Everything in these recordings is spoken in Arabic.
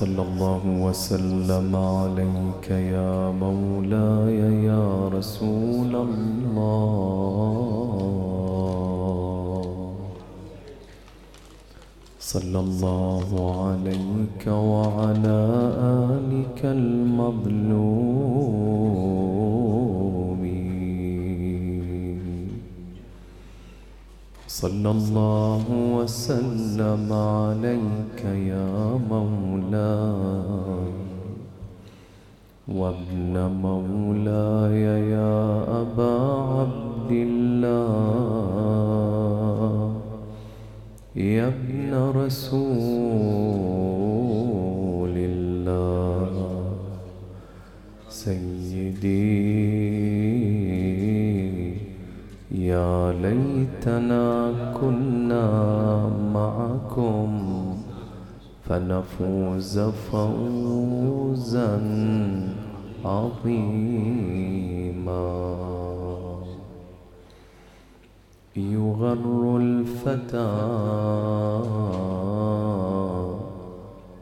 صلى الله وسلم عليك يا مولاي يا رسول الله. صلى الله عليك وعلى آلك المظلومين صلى الله وسلم عليك يا مولاي وابن مولاي يا أبا عبد الله يا ابن رسول الله سيدي يا ليتنا كنا معكم فنفوز فوزا عظيما. يغر الفتى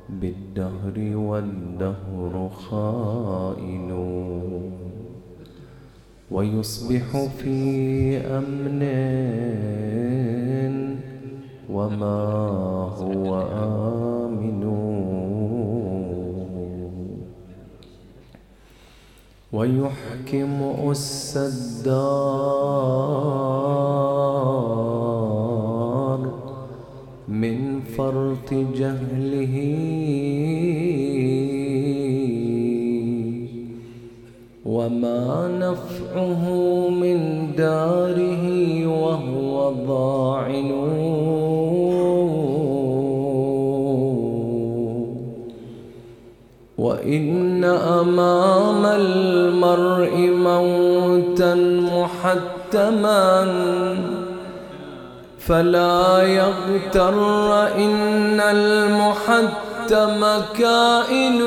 بالدهر والدهر خائن. ويصبح في أمن وما هو آمن. ويحكم أس الدار من فرط جهله وما نفعه من داره وهو ضاعن. وإن أمام المرء موتا محتما. فلا يغتر إن المحتم كائن.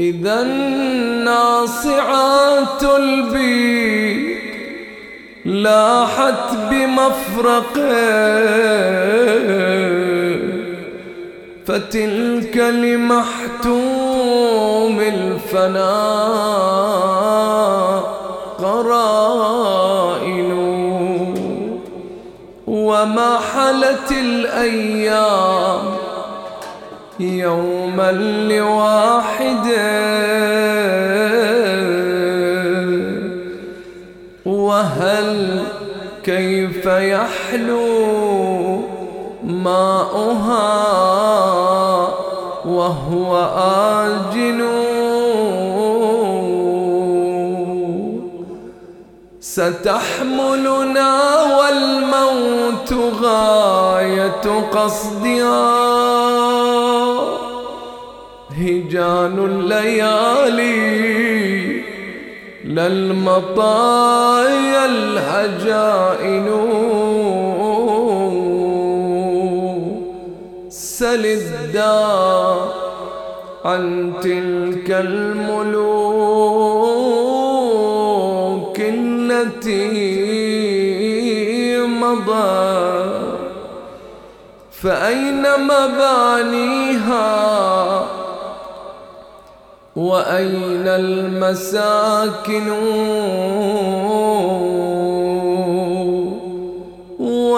إذا الناصعات البيت لاحت بمفرقه فتلك لمحتوم الفناء قرائن وما حلت الأيام يوما لواحد وهل كيف يحلو ماؤها وهو آجن ستحملنا والموت غاية قصدها. هجان الليالي للمطايا الهجائن. سل الدار عن تلك الملوك التي مضى. فأين مبانيها؟ وأين المساكن؟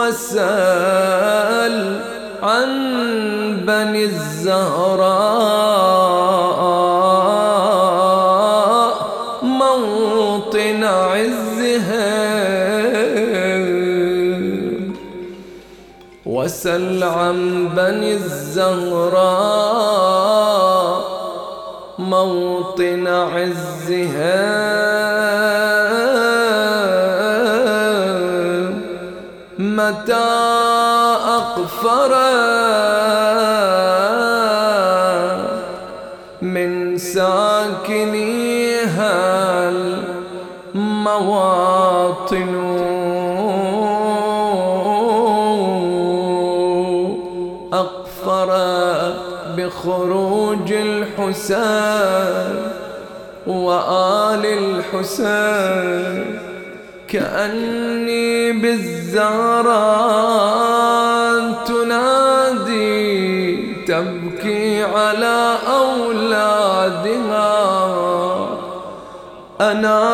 وسأل عن بني الزهراء موطن عزهم وسل عن بني الزهراء موطن عزهم متى أقفرت من ساكنيها المواطن؟ أقفر بخروج الحسين. وآل الحسين كأني بالزهرات تنادي تبكي على أولادها. أنا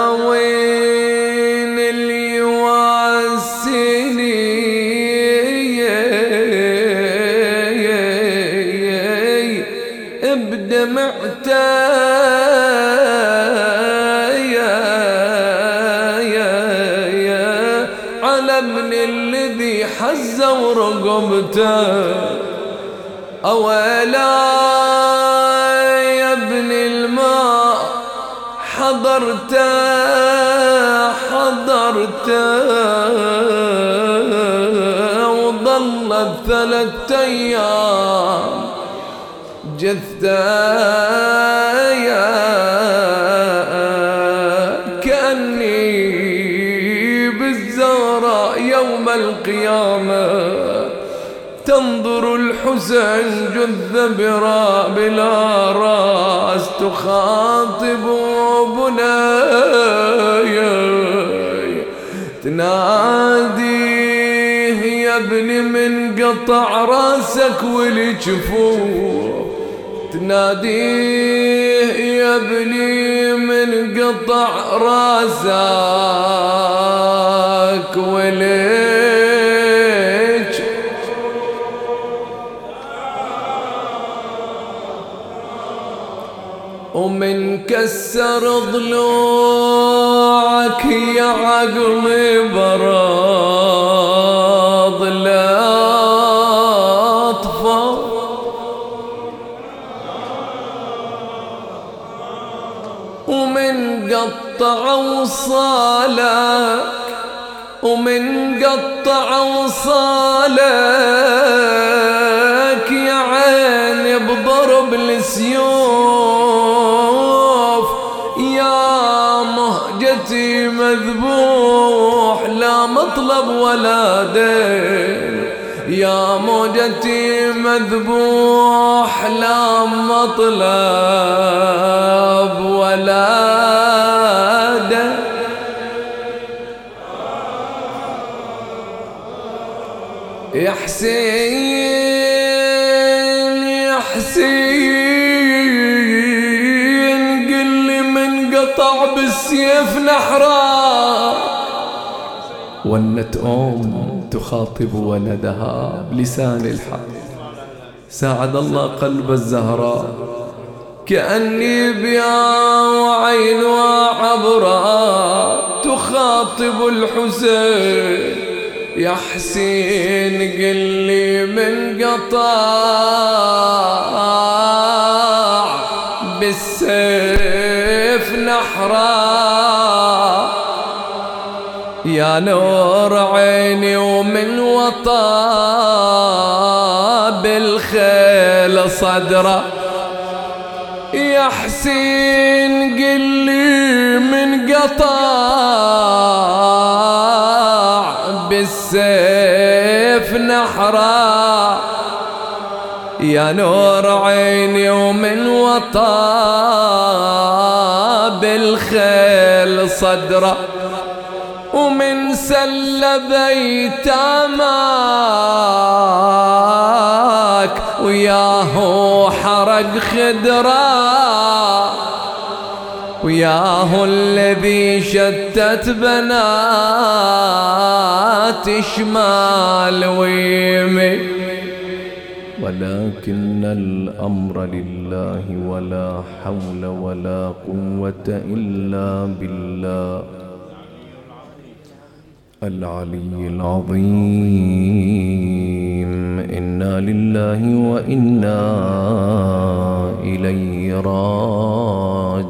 رقبته أولا يا ابن الماء حضرته حضرته وظلت ثلاثة أيام جثته الحزن جث برا بلا راس تخاطب بنايا تناديه يا ابني من قطع راسك والجفوف تناديه يا ابني من قطع راسك ولي كسر ضلوعك يا عقلي براض أطفى ومن قطع وصالك ومن قطع وصالك مذبوح لا مطلب ولا دين. يا موجتي مذبوح لا مطلب ولا يا حسين يا حسين قل لي من قطع بالسيف نحرا ولت أم تخاطب ولدها بلسان الحق. ساعد الله قلب الزهراء. كأني بيا وعينها عبرا تخاطب الحسين. يا حسين قل لي من قطع بالسيف. نور عيني ومن وطا بالخيل صدرة. يا حسين قل لي من قطع بالسيف نحرا يا نور عيني ومن وطا بالخيل صدرة. ومن سل بيتامك وياه حرق خدرة. وياه الذي شتت بنات شمال ويمين ولكن الأمر لله ولا حول ولا قوة إلا بالله. العلي العظيم. إنا لله وإنا إليه راجعون.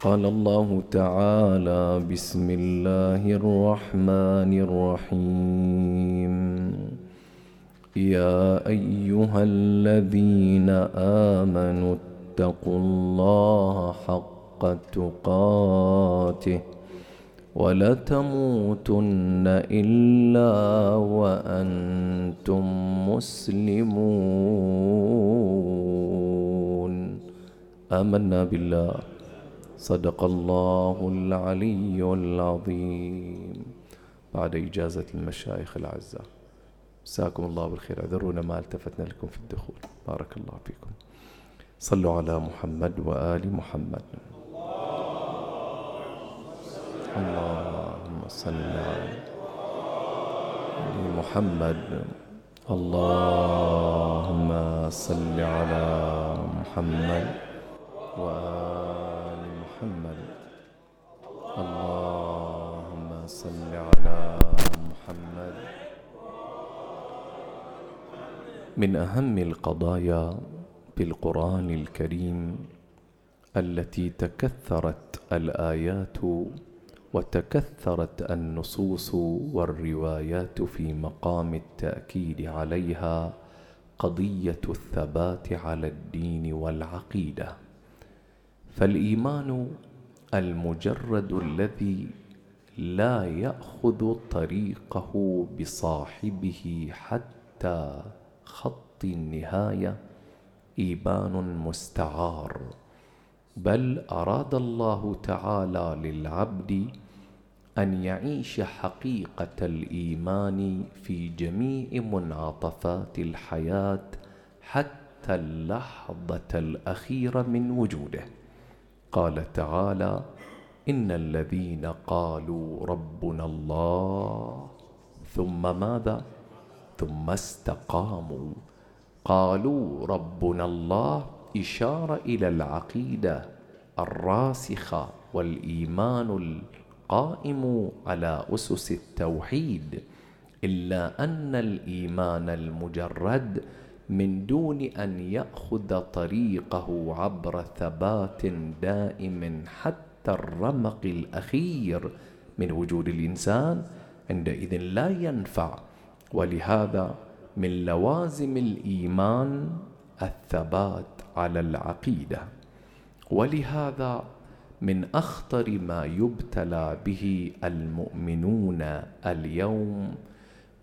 قال الله تعالى بسم الله الرحمن الرحيم. يا أيها الذين آمنوا اتقوا الله حق تقاته ولا تموتن إلا وأنتم مسلمون. آمنا بالله. صدق الله العلي العظيم. بعد إجازة المشايخ الأعزاء. مساكم الله بالخير. أعذرونا ما التفتنا لكم في الدخول. بارك الله فيكم. صلوا على محمد وآل محمد. اللهم صل على محمد. اللهم صل على محمد وآل محمد. اللهم صل على محمد. من أهم القضايا في القرآن الكريم التي تكثرت الآيات وتكثرت النصوص والروايات في مقام التأكيد عليها قضية الثبات على الدين والعقيدة. فالإيمان المجرد الذي لا يأخذ طريقه بصاحبه حتى خط النهاية إيمان مستعار. بل أراد الله تعالى للعبد أن يعيش حقيقة الإيمان في جميع منعطفات الحياة حتى اللحظة الأخيرة من وجوده. قال تعالى إن الذين قالوا ربنا الله ثم ماذا؟ ثم استقاموا. قالوا ربنا الله إشارة إلى العقيدة الراسخة والإيمان القائم على أسس التوحيد إلا أن الإيمان المجرد من دون أن يأخذ طريقه عبر ثبات دائم حتى الرمق الأخير من وجود الإنسان عندئذ لا ينفع. ولهذا من لوازم الإيمان الثبات على العقيدة. ولهذا من أخطر ما يبتلى به المؤمنون اليوم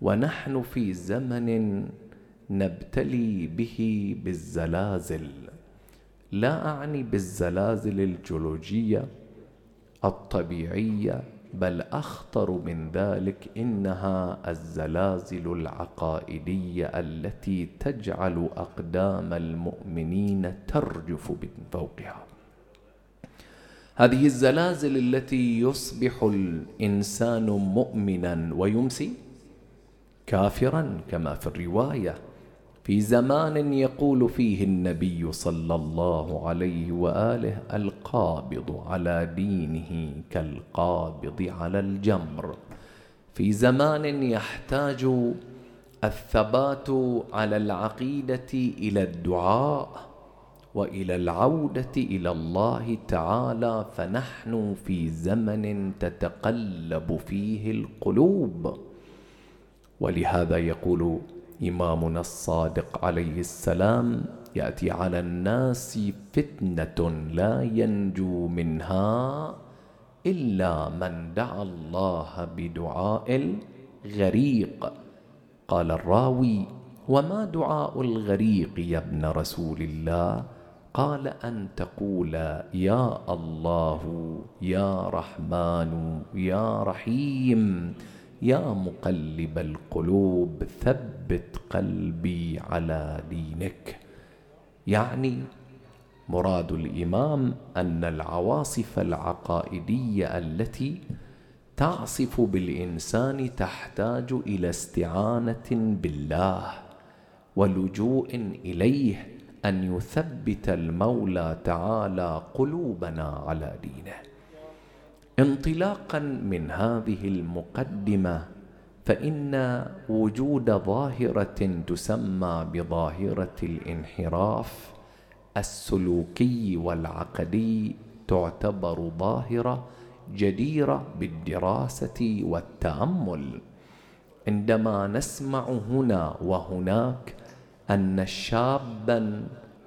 ونحن في زمن نبتلي به بالزلازل. لا أعني بالزلازل الجيولوجية الطبيعية بل أخطر من ذلك إنها الزلازل العقائدية التي تجعل أقدام المؤمنين ترجف من فوقها. هذه الزلازل التي يصبح الإنسان مؤمنا ويمسي كافرا كما في الرواية. في زمان يقول فيه النبي صلى الله عليه وآله القابض على دينه كالقابض على الجمر. في زمان يحتاج الثبات على العقيدة إلى الدعاء وإلى العودة إلى الله تعالى فنحن في زمن تتقلب فيه القلوب. ولهذا يقول إمامنا الصادق عليه السلام يأتي على الناس فتنة لا ينجو منها إلا من دعا الله بدعاء الغريق. قال الراوي وما دعاء الغريق يا ابن رسول الله؟ قال أن تقول يا الله يا رحمن يا رحيم يا مقلب القلوب ثبت قلبي على دينك. يعني مراد الإمام أن العواصف العقائدية التي تعصف بالإنسان تحتاج إلى استعانة بالله ولجوء إليه أن يثبت المولى تعالى قلوبنا على دينه. انطلاقا من هذه المقدمة فإن وجود ظاهرة تسمى بظاهرة الانحراف السلوكي والعقدي تعتبر ظاهرة جديرة بالدراسة والتأمل. عندما نسمع هنا وهناك أن شابا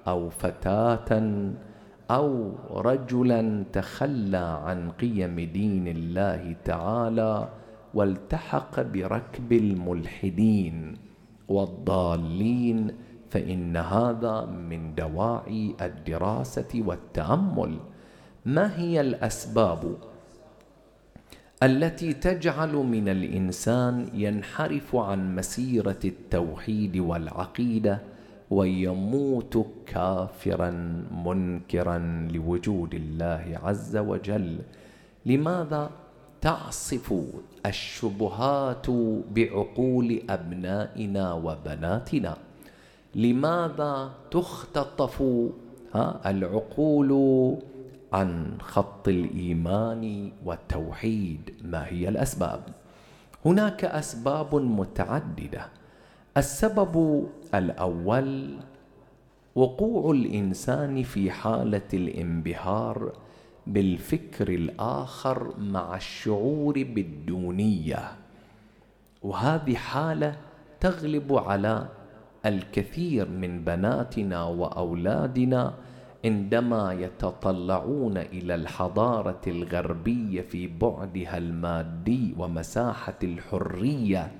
أو فتاه أو رجلا تخلى عن قيم دين الله تعالى والتحق بركب الملحدين والضالين فإن هذا من دواعي الدراسة والتأمل. ما هي الأسباب؟ التي تجعل من الإنسان ينحرف عن مسيرة التوحيد والعقيدة ويموت كافرا منكرا لوجود الله عز وجل. لماذا تعصف الشبهات بعقول أبنائنا وبناتنا؟ لماذا تختطف العقول عن خط الإيمان والتوحيد ما هي الأسباب؟ هناك أسباب متعددة. السبب الأول وقوع الإنسان في حالة الانبهار بالفكر الآخر مع الشعور بالدونية. وهذه حالة تغلب على الكثير من بناتنا وأولادنا عندما يتطلعون إلى الحضارة الغربية في بعدها المادي ومساحة الحرية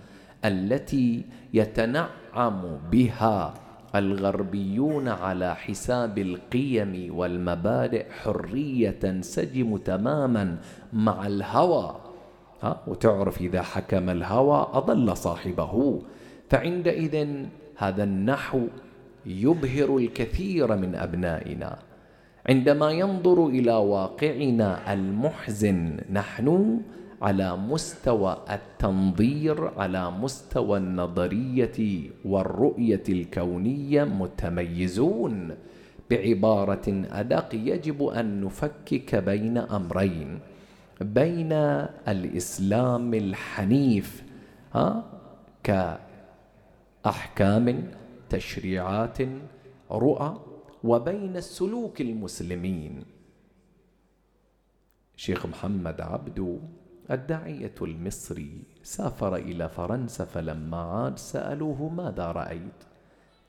التي يتنعم بها الغربيون على حساب القيم والمبادئ حرية تنسجم تماما مع الهوى. ها وتعرف إذا حكم الهوى أضل صاحبه. فعندئذ هذا النحو يبهر الكثير من أبنائنا. عندما ينظر إلى واقعنا المحزن نحن على مستوى التنظير على مستوى النظرية والرؤية الكونية متميزون. بعبارة أدق يجب أن نفكك بين أمرين. بين الإسلام الحنيف ها كأحكام تشريعات رؤى وبين السلوك المسلمين شيخ محمد عبدو الداعية المصري سافر إلى فرنسا فلما عاد سألوه ماذا رأيت؟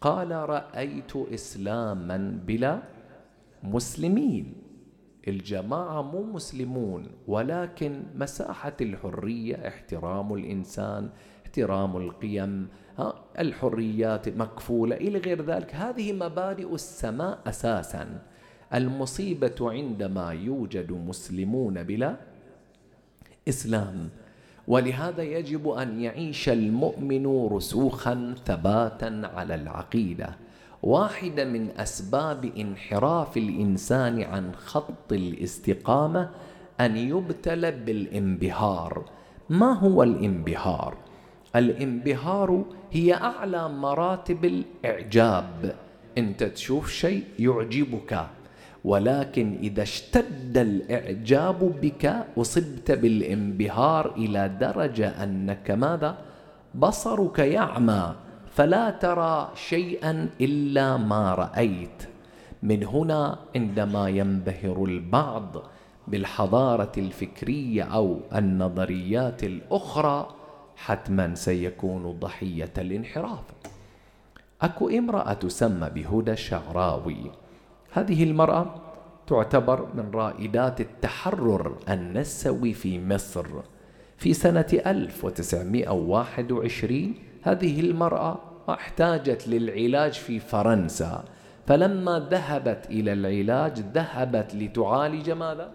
قال رأيت إسلاما بلا مسلمين الجماعة مو مسلمون ولكن مساحة الحرية احترام الإنسان احترام القيم الحريات مكفولة إلى غير ذلك هذه مبادئ السماء أساسا. المصيبة عندما يوجد مسلمون بلا إسلام. ولهذا يجب أن يعيش المؤمن رسوخا ثباتا على العقيدة. واحدة من أسباب انحراف الإنسان عن خط الاستقامة أن يبتلى بالانبهار. ما هو الانبهار؟ الانبهار هي أعلى مراتب الإعجاب أنت تشوف شيء يعجبك ولكن إذا اشتد الإعجاب بك أصبت بالانبهار إلى درجة أنك ماذا؟ بصرك يعمى فلا ترى شيئا إلا ما رأيت من هنا عندما ينبهر البعض بالحضارة الفكرية أو النظريات الأخرى حتما سيكون ضحية الانحراف. أكو امرأة تسمى بهدى الشعراوي هذه المرأة تعتبر من رائدات التحرر النسوي في مصر. في سنة 1921 هذه المرأة احتاجت للعلاج في فرنسا فلما ذهبت إلى العلاج ذهبت لتعالج ماذا؟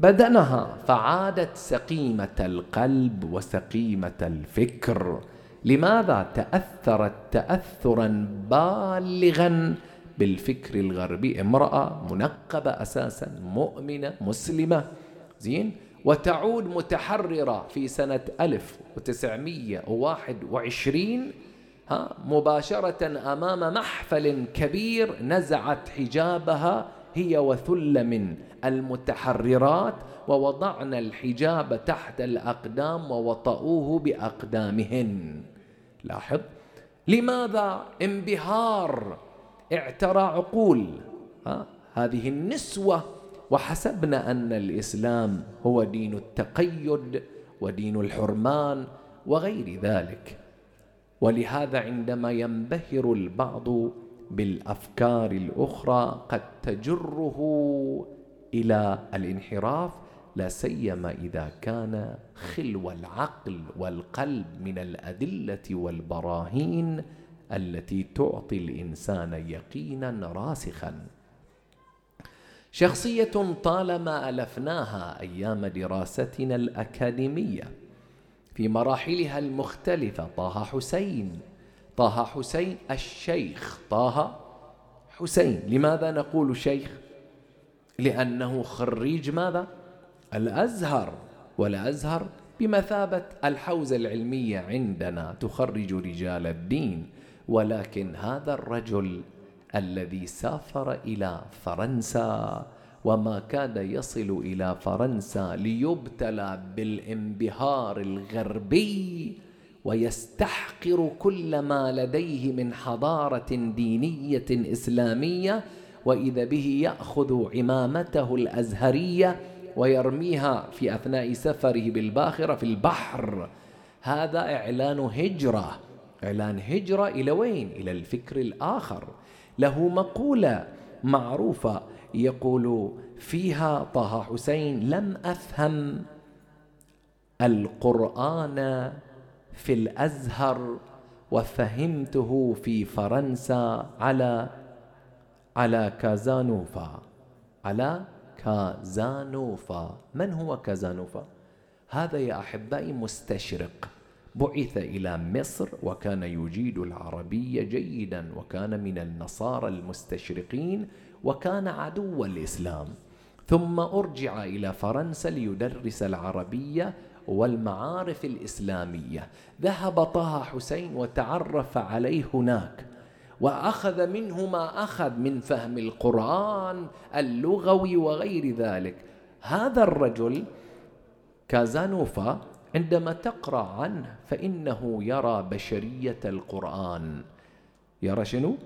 بدنها فعادت سقيمة القلب وسقيمة الفكر. لماذا تأثرت تأثرا بالغا بالفكر الغربي؟ امرأة منقبة أساسا مؤمنة مسلمة. زين؟ وتعود متحررة في سنة 1921 ها؟ مباشرة أمام محفل كبير نزعت حجابها هي وثل من المتحررات ووضعن الحجاب تحت الأقدام ووطؤوه بأقدامهن. لاحظ؟ لماذا انبهار اعترى عقول؟ ها؟ هذه النسوة وحسبنا أن الإسلام هو دين التقيد ودين الحرمان وغير ذلك. ولهذا عندما ينبهر البعض بالأفكار الأخرى قد تجره إلى الانحراف. لا سيما إذا كان خلو العقل والقلب من الأدلة والبراهين التي تعطي الإنسان يقينا راسخا. شخصية طالما ألفناها أيام دراستنا الأكاديمية في مراحلها المختلفة طه حسين طه حسين الشيخ. طه حسين. لماذا نقول شيخ؟ لأنه خريج ماذا؟ الأزهر. والأزهر بمثابة الحوزة العلمية عندنا. تخرج رجال الدين. ولكن هذا الرجل الذي سافر إلى فرنسا وما كاد يصل إلى فرنسا ليبتلى بالانبهار الغربي ويستحقر كل ما لديه من حضارة دينية إسلامية وإذا به يأخذ عمامته الأزهرية ويرميها في أثناء سفره بالباخرة في البحر. هذا إعلان هجرة. إعلان هجرة إلى وين؟ إلى الفكر الآخر. له مقولة معروفة يقول فيها طه حسين لم أفهم القرآن في الأزهر وفهمته في فرنسا على على كازانوفا على كازانوفا. من هو كازانوفا؟ هذا يا أحبائي مستشرق. بعث إلى مصر وكان يجيد العربية جيدا وكان من النصارى المستشرقين وكان عدو الإسلام. ثم أرجع إلى فرنسا ليدرس العربية والمعارف الإسلامية. ذهب طه حسين وتعرف عليه هناك وأخذ منه ما أخذ من فهم القرآن اللغوي وغير ذلك. هذا الرجل كازانوفا عندما تقرأ عنه فإنه يرى بشرية القرآن. يرى شنو؟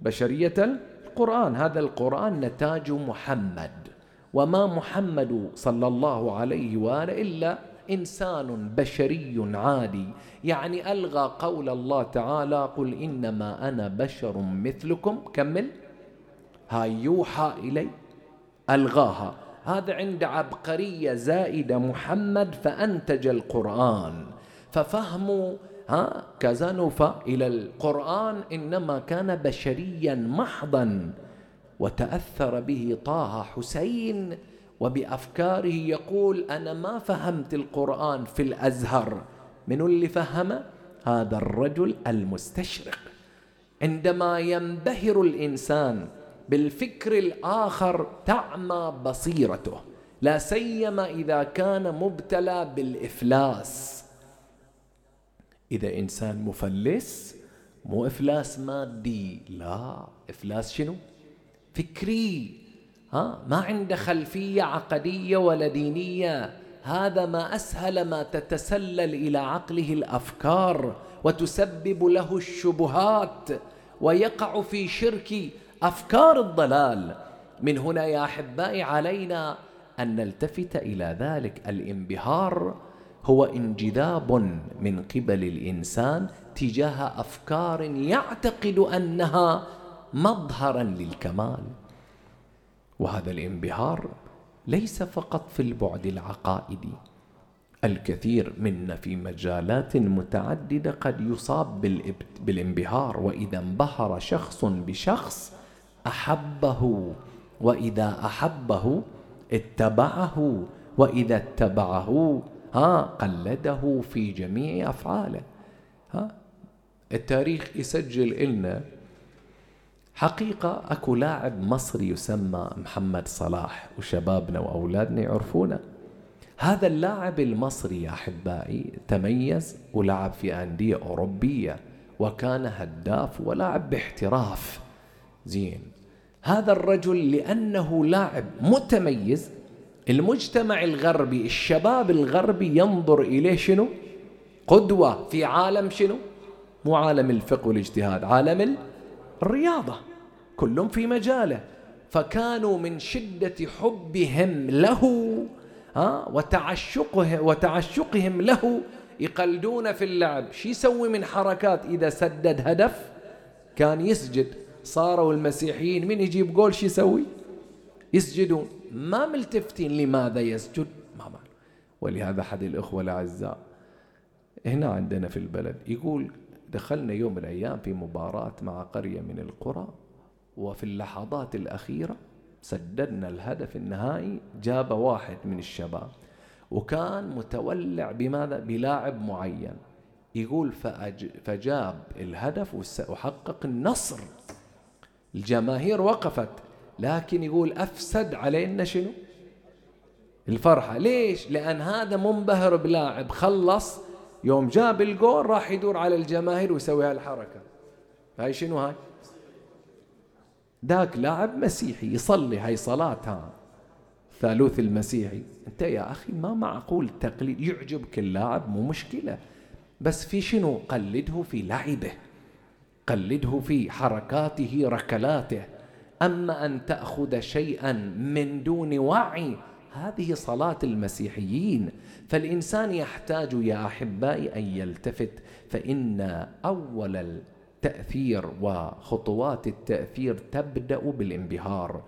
بشرية القرآن. هذا القرآن نتاج محمد وما محمد صلى الله عليه وآله إلا إنسان بشري عادي. يعني ألغى قول الله تعالى قل إنما أنا بشر مثلكم. كمل هاي يوحى إلي. ألغاها. هذا عند عبقرية زائدة محمد فأنتج القرآن. ففهم ها كازانوفا إلى القرآن إنما كان بشريا محضا. وتأثر به طه حسين. وبأفكاره يقول أنا ما فهمت القرآن في الأزهر. من اللي فهم هذا الرجل المستشرق. عندما ينبهر الإنسان بالفكر الآخر تعمى بصيرته. لا سيما إذا كان مبتلى بالإفلاس. إذا إنسان مفلس مو إفلاس مادي لا. إفلاس شنو؟ فكري. ها ما؟ عنده خلفية عقدية ولا دينية هذا ما أسهل ما تتسلل إلى عقله الأفكار وتسبب له الشبهات ويقع في شرك أفكار الضلال. من هنا يا احبائي علينا أن نلتفت إلى ذلك. الانبهار هو انجذاب من قبل الإنسان تجاه أفكار يعتقد أنها مظهرا للكمال. وهذا الانبهار ليس فقط في البعد العقائدي الكثير منا في مجالات متعددة قد يصاب بالانبهار وإذا انبهر شخص بشخص أحبه وإذا أحبه اتبعه وإذا اتبعه ها قلده في جميع أفعاله. ها التاريخ يسجل لنا حقيقة أكو لاعب مصري يسمى محمد صلاح وشبابنا وأولادنا يعرفونه. هذا اللاعب المصري يا أحبائي تميز ولعب في أندية أوروبية وكان هداف ولاعب باحتراف. زين. هذا الرجل لأنه لاعب متميز. المجتمع الغربي الشباب الغربي ينظر إليه شنو؟ قدوة في عالم شنو؟ مو عالم الفقه والاجتهاد عالم الرياضة. كل في مجاله. فكانوا من شدة حبهم له وتعشقه وتعشقهم له يقلدون في اللعب. شو يسوي من حركات؟ إذا سدد هدف كان يسجد. صاروا المسيحيين من يجيب جول شو يسوي؟ يسجدون. ما ملتفتين لماذا يسجد؟ ما معلوم ولهذا أحد الإخوة الأعزاء هنا عندنا في البلد يقول دخلنا يوم من الأيام في مباراة مع قرية من القرى. وفي اللحظات الأخيرة سددنا الهدف النهائي جاب واحد من الشباب وكان متولع بماذا؟ بلاعب معين. يقول فأج فجاب الهدف وحقق النصر. الجماهير وقفت لكن يقول أفسد علينا شنو؟ الفرحة. ليش؟ لأن هذا منبهر بلاعب. خلص يوم جاب الجول راح يدور على الجماهير ويسوي هالحركة. هاي شنو هاي؟ ذاك لاعب مسيحي يصلي هاي صلاة ها ثالوث المسيحي. أنت يا أخي ما معقول تقليد يعجبك اللاعب مو مشكلة. بس في شنو؟ قلده في لعبه. قلده في حركاته ركلاته. أما أن تأخذ شيئا من دون وعي هذه صلاة المسيحيين. فالإنسان يحتاج يا أحبائي أن يلتفت فإن أول التأثير وخطوات التأثير تبدأ بالانبهار.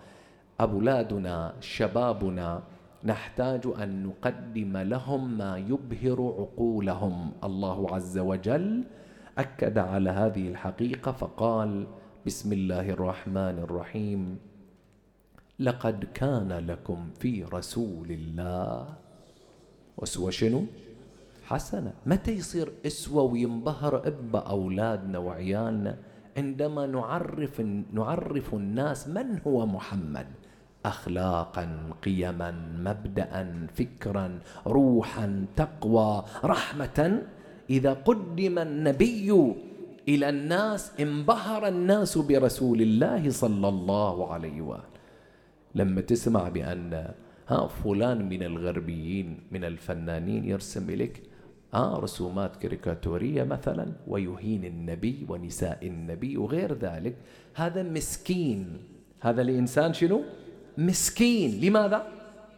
أولادنا شبابنا نحتاج أن نقدم لهم ما يبهر عقولهم. الله عز وجل أكد على هذه الحقيقة فقال بسم الله الرحمن الرحيم. لقد كان لكم في رسول الله. اسوه شنو؟ حسنة. متى يصير أسوة وينبهر إب أولادنا وعيالنا؟ عندما نعرف نعرف الناس من هو محمد. اخلاقا قيما مبدا فكرا روحا تقوى رحمة. إذا قدم النبي إلى الناس انبهر الناس برسول الله صلى الله عليه وآله. لما تسمع بأن ها فلان من الغربيين من الفنانين يرسم لك آه رسومات كاريكاتورية مثلا ويهين النبي ونساء النبي وغير ذلك. هذا مسكين. هذا الإنسان شنو؟ مسكين. لماذا؟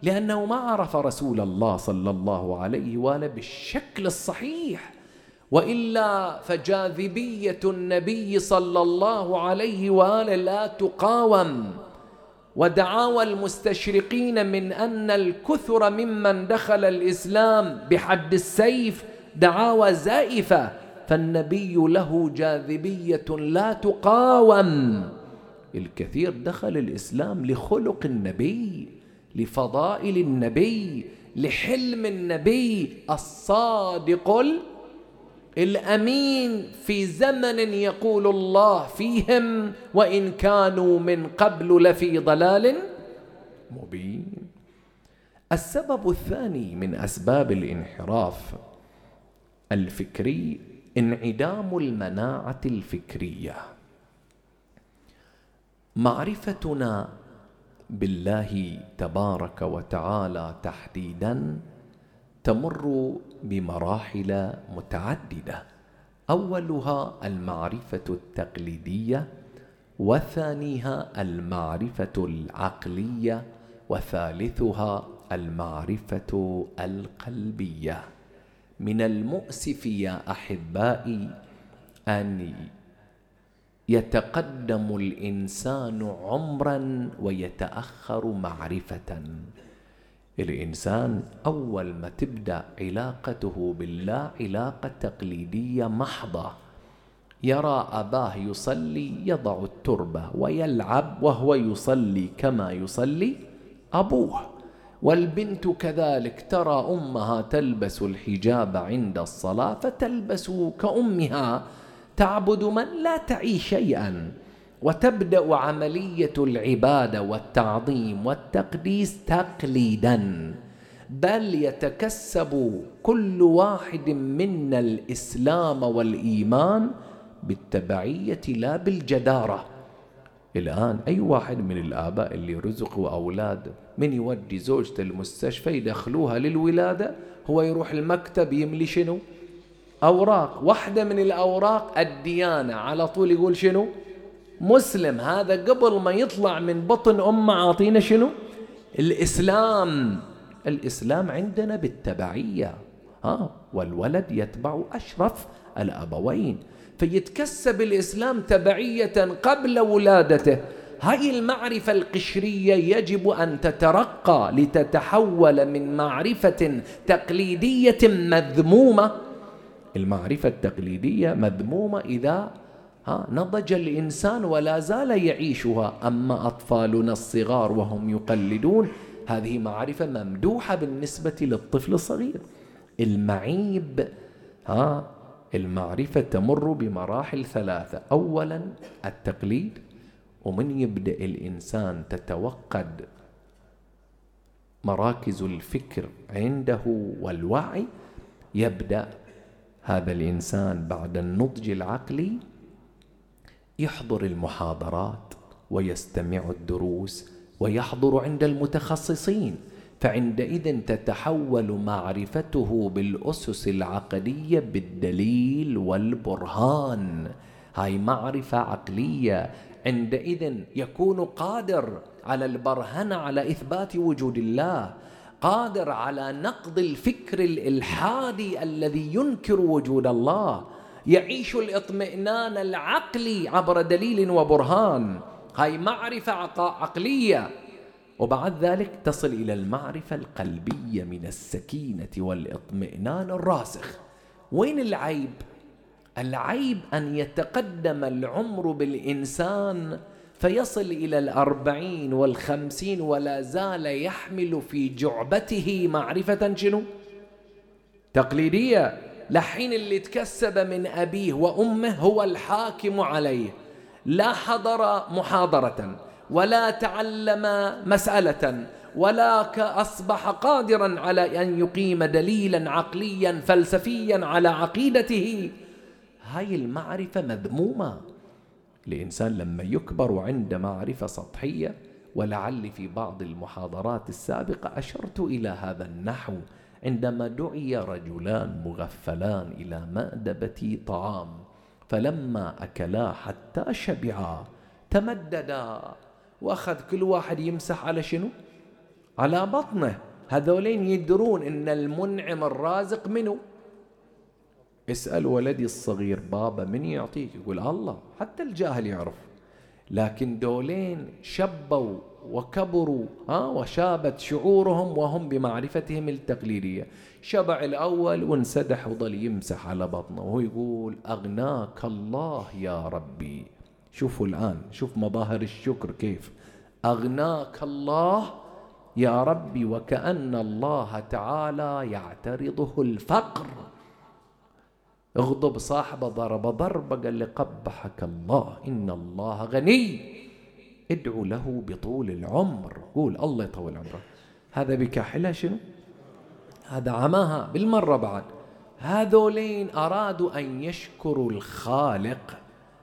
لأنه ما عرف رسول الله صلى الله عليه وآله بالشكل الصحيح. وإلا فجاذبية النبي صلى الله عليه وآله لا تقاوم. ودعاوى المستشرقين من أن الكثر ممن دخل الإسلام بحد السيف دعاوى زائفة فالنبي له جاذبية لا تقاوم. الكثير دخل الإسلام لخلق النبي لفضائل النبي لحلم النبي الصادق الأمين في زمن يقول الله فيهم وإن كانوا من قبل لفي ضلال مبين. السبب الثاني من أسباب الانحراف الفكري انعدام المناعة الفكرية. معرفتنا بالله تبارك وتعالى تحديدا تمر بمراحل متعددة. أولها المعرفة التقليدية وثانيها المعرفة العقلية وثالثها المعرفة القلبية. من المؤسف يا أحبائي أن يتقدم الإنسان عمرا ويتأخر معرفة. الإنسان أول ما تبدأ علاقته بالله علاقه تقليديه محضة. يرى أباه يصلي يضع التربة ويلعب وهو يصلي كما يصلي أبوه. والبنت كذلك ترى أمها تلبس الحجاب عند الصلاة فتلبس كأمها. تعبد من لا تعي شيئا. وتبدأ عملية العبادة والتعظيم والتقديس تقليدا بل يتكسب كل واحد منا الإسلام والإيمان بالتبعية لا بالجدارة. الآن أي واحد من الآباء اللي رزقوا أولاد من يودي زوجته المستشفى يدخلوها للولادة هو يروح المكتب يملي شنو؟ أوراق. واحدة من الأوراق الديانة على طول يقول شنو؟ مسلم هذا قبل ما يطلع من بطن أمه عاطينا شنو؟ الإسلام. الإسلام عندنا بالتبعية. ها؟ والولد يتبع أشرف الأبوين. فيتكسب الإسلام تبعية قبل ولادته. هاي المعرفة القشرية يجب أن تترقى لتتحول من معرفة تقليدية مذمومة. المعرفة التقليدية مذمومة إذا ها نضج الإنسان ولا زال يعيشها. أما أطفالنا الصغار وهم يقلدون هذه معرفة ممدوحة بالنسبة للطفل الصغير. المعيب ها المعرفة تمر بمراحل ثلاثة. أولا التقليد ومن يبدأ الإنسان تتوقد مراكز الفكر عنده والوعي يبدأ هذا الإنسان بعد النضج العقلي يحضر المحاضرات ويستمع الدروس ويحضر عند المتخصصين فعندئذ تتحول معرفته بالأسس العقديه بالدليل والبرهان. هاي معرفة عقلية عندئذ يكون قادر على البرهنه على إثبات وجود الله قادر على نقض الفكر الإلحادي الذي ينكر وجود الله يعيش الاطمئنان العقلي عبر دليل وبرهان هاي معرفة عقلية وبعد ذلك تصل إلى المعرفة القلبية من السكينة والإطمئنان الراسخ وين العيب؟ العيب أن يتقدم العمر بالإنسان فيصل إلى الأربعين والخمسين ولا زال يحمل في جعبته معرفة شنو؟ تقليدية لحين اللي تكسب من أبيه وأمه هو الحاكم عليه. لا حضر محاضرة ولا تعلم مسألة ولا أصبح قادرا على أن يقيم دليلا عقليا فلسفيا على عقيدته. هاي المعرفة مذمومة. الإنسان لما يكبر عند معرفة سطحية ولعلي في بعض المحاضرات السابقة أشرت إلى هذا النحو. عندما دعي رجلان مغفلان إلى مأدبة طعام فلما أكلا حتى شبعا تمددا وأخذ كل واحد يمسح على شنو؟ على بطنه. هذولين يدرون إن المنعم الرازق منو؟ اسأل ولدي الصغير بابا من يعطيك؟ يقول الله حتى الجاهل يعرف. لكن دولين شبوا وكبروا ها وشابت شعورهم وهم بمعرفتهم التقليدية. شبع الأول وانسدح وظل يمسح على بطنه وهو يقول أغناك الله يا ربي. شوفوا الآن شوف مظاهر الشكر كيف. أغناك الله يا ربي وكأن الله تعالى يعترضه الفقر. اغضب صاحبه ضرب ضربة قال لي قبحك الله. إن الله غني. ادعو له بطول العمر. قول الله يطول عمره. هذا بكاحلة شنو؟ هذا عماها بالمرة بعد. هذولين أرادوا أن يشكروا الخالق.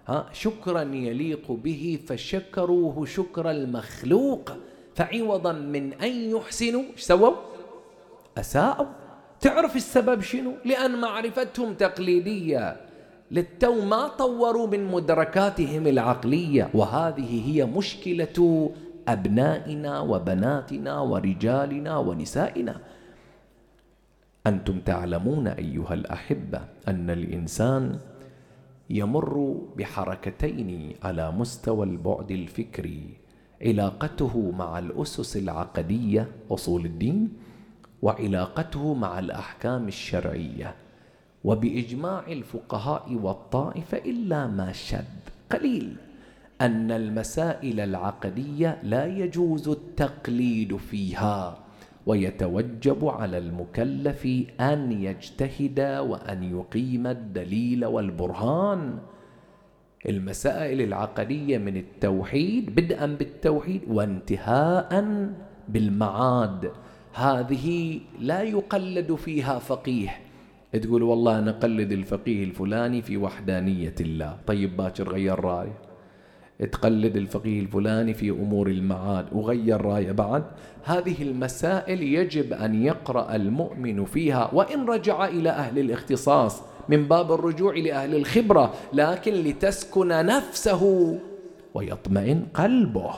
ها شكرا يليق به فشكروه شكر المخلوق. فعوضا من أن يحسنوا. إيش سووا؟ أساءوا. تعرف السبب شنو؟ لأن معرفتهم تقليدية. للتو ما طوروا من مدركاتهم العقلية. وهذه هي مشكلة أبنائنا وبناتنا ورجالنا ونسائنا. أنتم تعلمون أيها الأحبة أن الإنسان يمر بحركتين على مستوى البعد الفكري. علاقته مع الأسس العقدية أصول الدين وعلاقته مع الأحكام الشرعية. وبإجماع الفقهاء والطائفة إلا ما شد. قليل أن المسائل العقدية لا يجوز التقليد فيها ويتوجب على المكلف أن يجتهد وأن يقيم الدليل والبرهان. المسائل العقدية من التوحيد بدءا بالتوحيد وانتهاء بالمعاد. هذه لا يقلد فيها فقيه. تقول والله أنا اقلد الفقيه الفلاني في وحدانية الله. طيب باكر غير رايه تقلد الفقيه الفلاني في أمور المعاد وغير رايه بعد. هذه المسائل يجب أن يقرأ المؤمن فيها. وإن رجع إلى أهل الاختصاص من باب الرجوع لأهل الخبرة لكن لتسكن نفسه ويطمئن قلبه.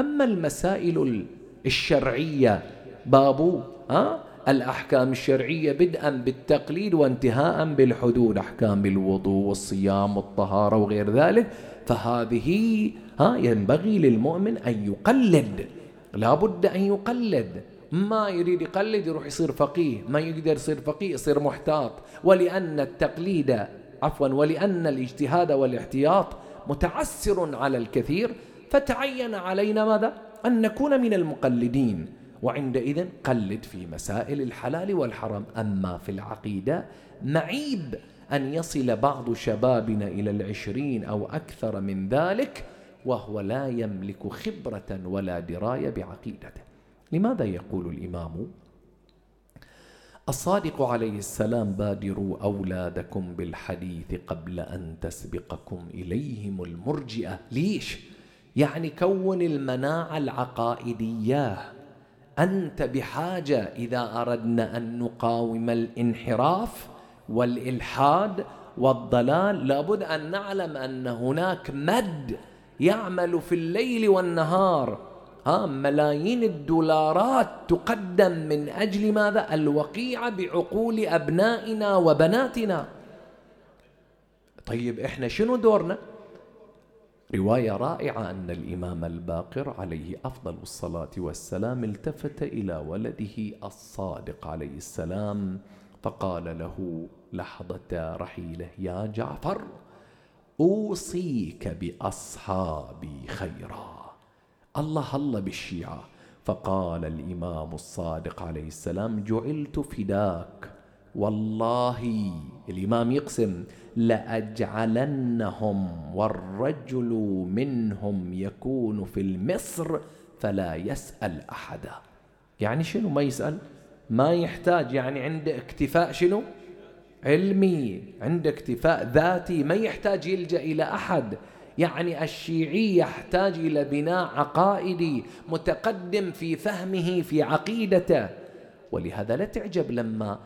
أما المسائل الشرعية باب ها؟ الأحكام الشرعية بدءا بالتقليد وانتهاء بالحدود أحكام الوضوء والصيام والطهارة وغير ذلك. فهذه ها ينبغي للمؤمن أن يقلد. لا بد أن يقلد. ما يريد يقلد يروح يصير فقيه. ما يقدر يصير فقيه يصير محتاط. ولأن التقليد عفوا ولأن الاجتهاد والاحتياط متعسر على الكثير. فتعين علينا ماذا؟ أن نكون من المقلدين. وعندئذ قلد في مسائل الحلال والحرام. أما في العقيدة معيب أن يصل بعض شبابنا إلى العشرين أو أكثر من ذلك وهو لا يملك خبرة ولا دراية بعقيدته. لماذا يقول الإمام؟ الصادق عليه السلام بادروا أولادكم بالحديث قبل أن تسبقكم إليهم المرجئة. ليش؟ يعني كون المناعة العقائدية أنت بحاجة إذا أردنا أن نقاوم الانحراف والإلحاد والضلال لابد أن نعلم أن هناك مد يعمل في الليل والنهار. ها ملايين الدولارات تقدم من أجل ماذا؟ الوقيعة بعقول أبنائنا وبناتنا. طيب إحنا شنو دورنا؟ رواية رائعة أن الإمام الباقر عليه أفضل الصلاة والسلام التفت إلى ولده الصادق عليه السلام فقال له لحظة رحيله يا جعفر أوصيك بأصحابي خيرا. الله الله بالشيعة. فقال الإمام الصادق عليه السلام جعلت فداك والله الإمام يقسم لأجعلنهم والرجل منهم يكون في المصر فلا يسأل أحدا. يعني شنو ما يسأل؟ ما يحتاج يعني عنده اكتفاء شنو؟ علمي عنده اكتفاء ذاتي ما يحتاج يلجأ إلى أحد. يعني الشيعي يحتاج إلى بناء عقائدي متقدم في فهمه في عقيدته. ولهذا لا تعجب لما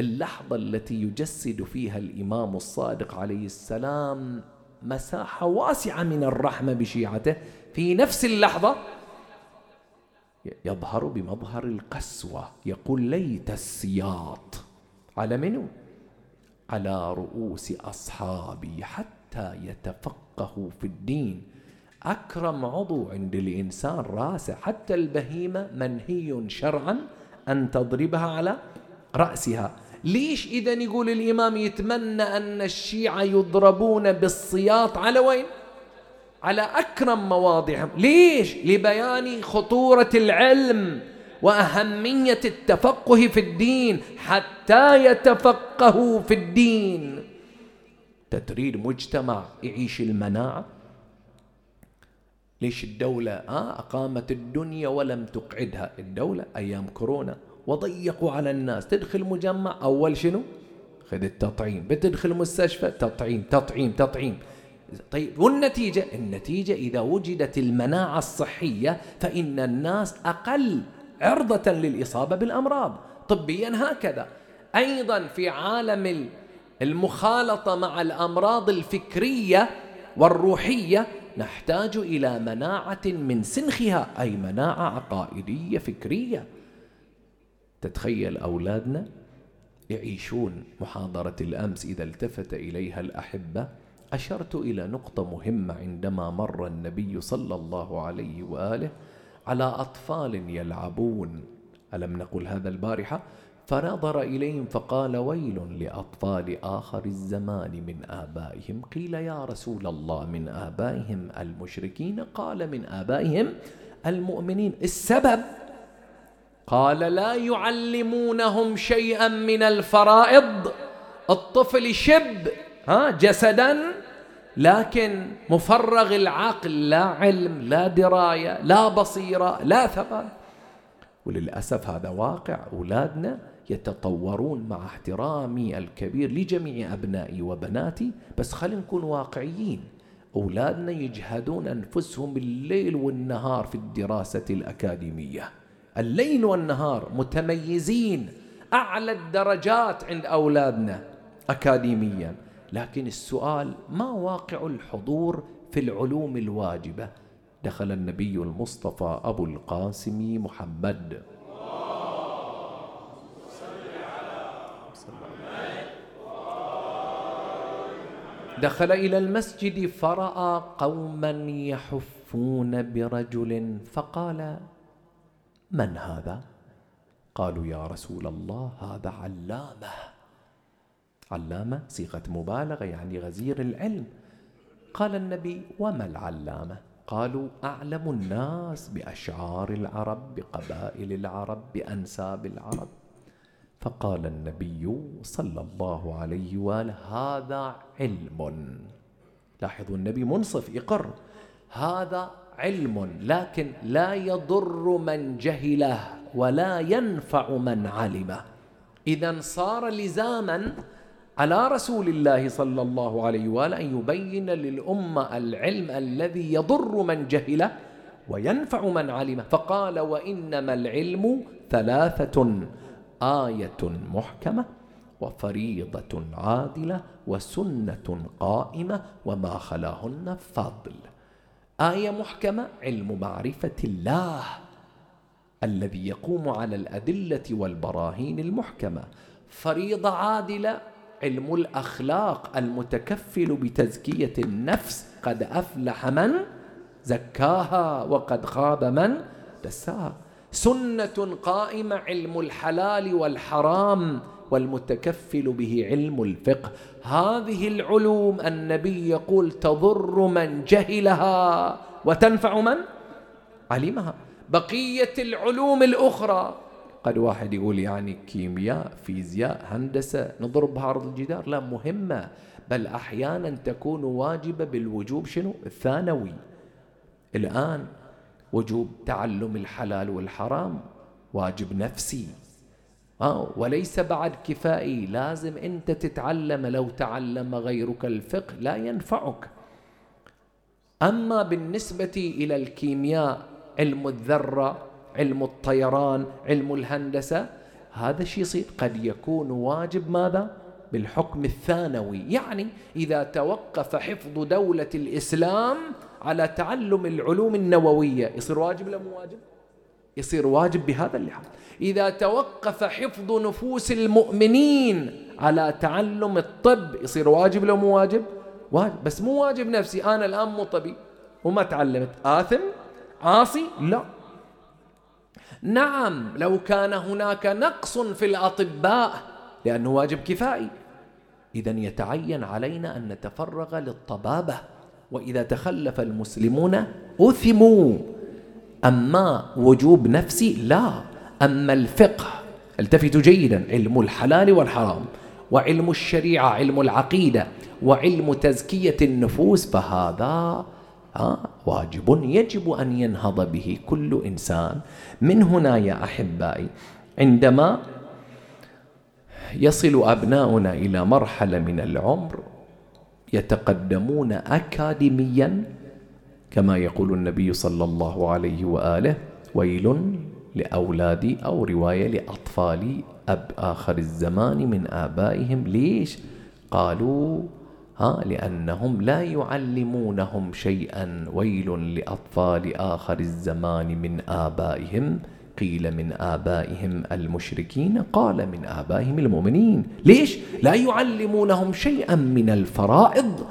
اللحظة التي يجسد فيها الإمام الصادق عليه السلام مساحة واسعة من الرحمة بشيعته في نفس اللحظة يظهر بمظهر القسوة يقول ليت السياط على منو؟ على رؤوس أصحابي حتى يتفقهوا في الدين. أكرم عضو عند الإنسان راسه حتى البهيمة منهي شرعا أن تضربها على رأسها. ليش إذا يقول الإمام يتمنى أن الشيعة يضربون بالسياط على وين؟ على أكرم مواضعهم. ليش؟ لبيان خطورة العلم وأهمية التفقه في الدين. حتى يتفقهوا في الدين. تريد مجتمع يعيش المناعة. ليش الدولة آه أقامت الدنيا ولم تقعدها. الدولة أيام كورونا وضيقوا على الناس. تدخل مجمع أول شنو؟ خذ التطعيم. بتدخل مستشفى تطعيم تطعيم تطعيم. طيب والنتيجة؟ النتيجة إذا وجدت المناعة الصحية فإن الناس أقل عرضة للإصابة بالأمراض. طبيا هكذا. أيضا في عالم المخالطة مع الأمراض الفكرية والروحية نحتاج إلى مناعة من سنخها أي مناعة عقائدية فكرية. تتخيل أولادنا يعيشون محاضرة الأمس إذا التفت إليها الأحبة؟ أشرت إلى نقطة مهمة عندما مر النبي صلى الله عليه وآله على أطفال يلعبون. ألم نقل هذا البارحة؟ فنظر إليهم فقال ويل لأطفال آخر الزمان من آبائهم قيل يا رسول الله من آبائهم المشركين؟ قال من آبائهم المؤمنين. السبب قال لا يعلمونهم شيئا من الفرائض. الطفل شب ها جسدا لكن مفرغ العقل لا علم لا دراية لا بصيرة لا ثبات وللأسف هذا واقع. أولادنا يتطورون مع احترامي الكبير لجميع أبنائي وبناتي. بس خلينا نكون واقعيين. أولادنا يجهدون أنفسهم الليل والنهار في الدراسة الأكاديمية. الليل والنهار متميزين أعلى الدرجات عند أولادنا اكاديميا. لكن السؤال ما واقع الحضور في العلوم الواجبة؟ دخل النبي المصطفى أبو القاسم محمد. دخل إلى المسجد فرأى قوما يحفون برجل فقال من هذا؟ قالوا يا رسول الله هذا علامة. علامة؟ صيغة مبالغة يعني غزير العلم. قال النبي وما العلامة؟ قالوا أعلم الناس بأشعار العرب بقبائل العرب بأنساب العرب. فقال النبي صلى الله عليه وآله هذا علم. لاحظوا النبي منصف يقر هذا علم لكن لا يضر من جهله ولا ينفع من علمه. إذا صار لزاما على رسول الله صلى الله عليه وآله أن يبين للأمة العلم الذي يضر من جهله وينفع من علمه. فقال وإنما العلم ثلاثة آية محكمة وفريضة عادلة وسنة قائمة وما خلاهن فضل آية محكمة علم معرفة الله الذي يقوم على الأدلة والبراهين المحكمة. فريضة عادلة علم الأخلاق المتكفل بتزكية النفس قد أفلح من زكاها وقد خاب من دساها. سنة قائمة علم الحلال والحرام والمتكفل به علم الفقه. هذه العلوم النبي يقول تضر من جهلها وتنفع من علمها. بقية العلوم الأخرى. قد واحد يقول يعني كيمياء فيزياء هندسة نضرب بهارض الجدار. لا مهمة. بل أحيانا تكون واجبة بالوجوب شنو؟ الثانوي. الآن وجوب تعلم الحلال والحرام واجب نفسي. آه وليس بعد كفائي لازم أنت تتعلم لو تعلم غيرك الفقه لا ينفعك. أما بالنسبة إلى الكيمياء علم الذرة علم الطيران علم الهندسة هذا الشيء يصير. قد يكون واجب ماذا؟ بالحكم الثانوي. يعني إذا توقف حفظ دولة الإسلام على تعلم العلوم النووية يصير واجب ولا مو واجب؟ يصير واجب بهذا اللحاظ إذا توقف حفظ نفوس المؤمنين على تعلم الطب يصير واجب لو مو واجب؟ واجب. بس مو واجب نفسي. أنا الآن مو طبيب وما تعلمت. آثم؟ عاصي؟ لا. نعم لو كان هناك نقص في الأطباء لأنه واجب كفائي. إذا يتعين علينا أن نتفرغ للطبابة. وإذا تخلف المسلمون أثموا. أما وجوب نفسي لا. أما الفقه التفتوا جيدا علم الحلال والحرام وعلم الشريعة علم العقيدة وعلم تزكية النفوس فهذا واجب يجب أن ينهض به كل إنسان. من هنا يا أحبائي عندما يصل أبناؤنا إلى مرحلة من العمر يتقدمون أكاديميا كما يقول النبي صلى الله عليه وآله ويل لأولادي أو رواية لأطفالي أب آخر الزمان من آبائهم. ليش؟ قالوا ها لأنهم لا يعلمونهم شيئا. ويل لأطفال آخر الزمان من آبائهم. قيل من آبائهم المشركين قال من آبائهم المؤمنين. ليش؟ لا يعلمونهم شيئا من الفرائض.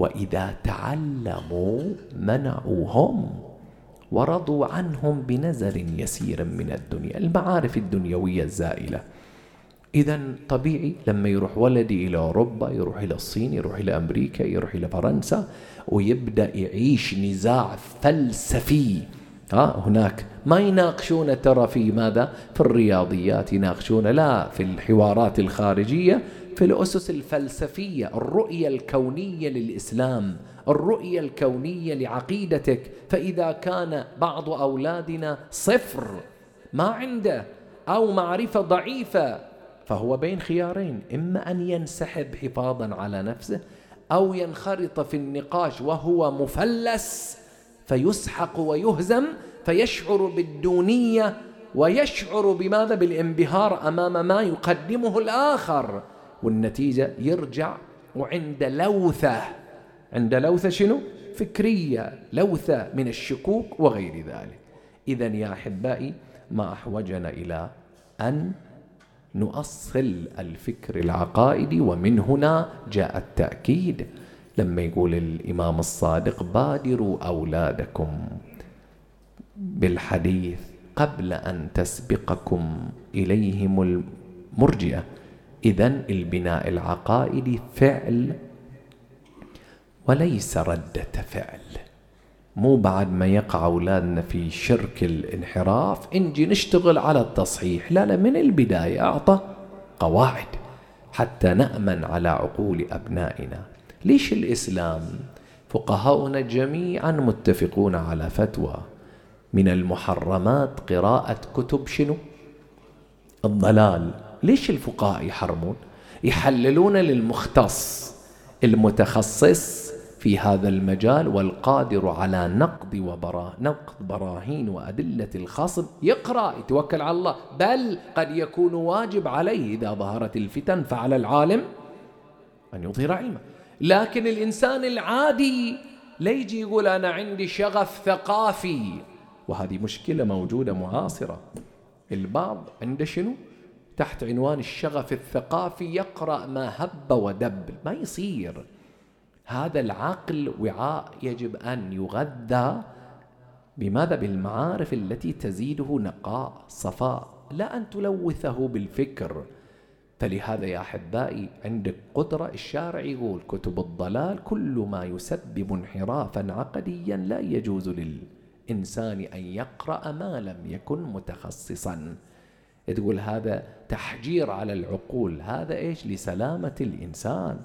وإذا تعلموا منعوهم ورضوا عنهم بنزر يسير من الدنيا المعارف الدنيوية الزائلة. إذا طبيعي لما يروح ولدي إلى أوروبا يروح إلى الصين يروح إلى أمريكا يروح إلى فرنسا ويبدأ يعيش نزاع فلسفي. ها هناك ما يناقشون ترى في ماذا؟ في الرياضيات يناقشون لا في الحوارات الخارجية. في الأسس الفلسفية الرؤية الكونية للإسلام الرؤية الكونية لعقيدتك. فإذا كان بعض أولادنا صفر ما عنده أو معرفة ضعيفة فهو بين خيارين. إما أن ينسحب حفاظا على نفسه أو ينخرط في النقاش وهو مفلس فيسحق ويهزم فيشعر بالدونية ويشعر بماذا؟ بالانبهار أمام ما يقدمه الآخر. والنتيجة يرجع وعند لوثة. عند لوثة شنو؟ فكرية لوثة من الشكوك وغير ذلك. إذا يا أحبائي ما أحوجنا إلى أن نؤصل الفكر العقائدي ومن هنا جاء التأكيد. لما يقول الإمام الصادق بادروا أولادكم بالحديث قبل أن تسبقكم إليهم المرجئة. إذا البناء العقائدي فعل وليس ردة فعل مو بعد ما يقع أولادنا في شرك الانحراف نجي نشتغل على التصحيح. لا لا من البداية أعطى قواعد حتى نأمن على عقول أبنائنا. ليش الإسلام؟ فقهاؤنا جميعا متفقون على فتوى. من المحرمات قراءة كتب شنو؟ الضلال. ليش الفقهاء يحرمون؟ يحللون للمختص المتخصص في هذا المجال والقادر على نقد وبرا نقد براهين وأدلة الخصم. يقرأ يتوكل على الله. بل قد يكون واجب عليه إذا ظهرت الفتن فعلى العالم أن يظهر علمه لكن الإنسان العادي لا يجي يقول أنا عندي شغف ثقافي. وهذه مشكلة موجودة معاصرة. البعض عنده شنو؟ تحت عنوان الشغف الثقافي يقرأ ما هب ودب. ما يصير. هذا العقل وعاء يجب أن يغذى. بماذا؟ بالمعارف التي تزيده نقاء صفاء. لا أن تلوثه بالفكر. فلهذا يا أحبائي عندك قدرة الشارع يقول كتب الضلال كل ما يسبب انحرافا عقديا لا يجوز للإنسان أن يقرأ ما لم يكن متخصصا. تقول هذا تحجير على العقول. هذا إيش؟ لسلامة الإنسان.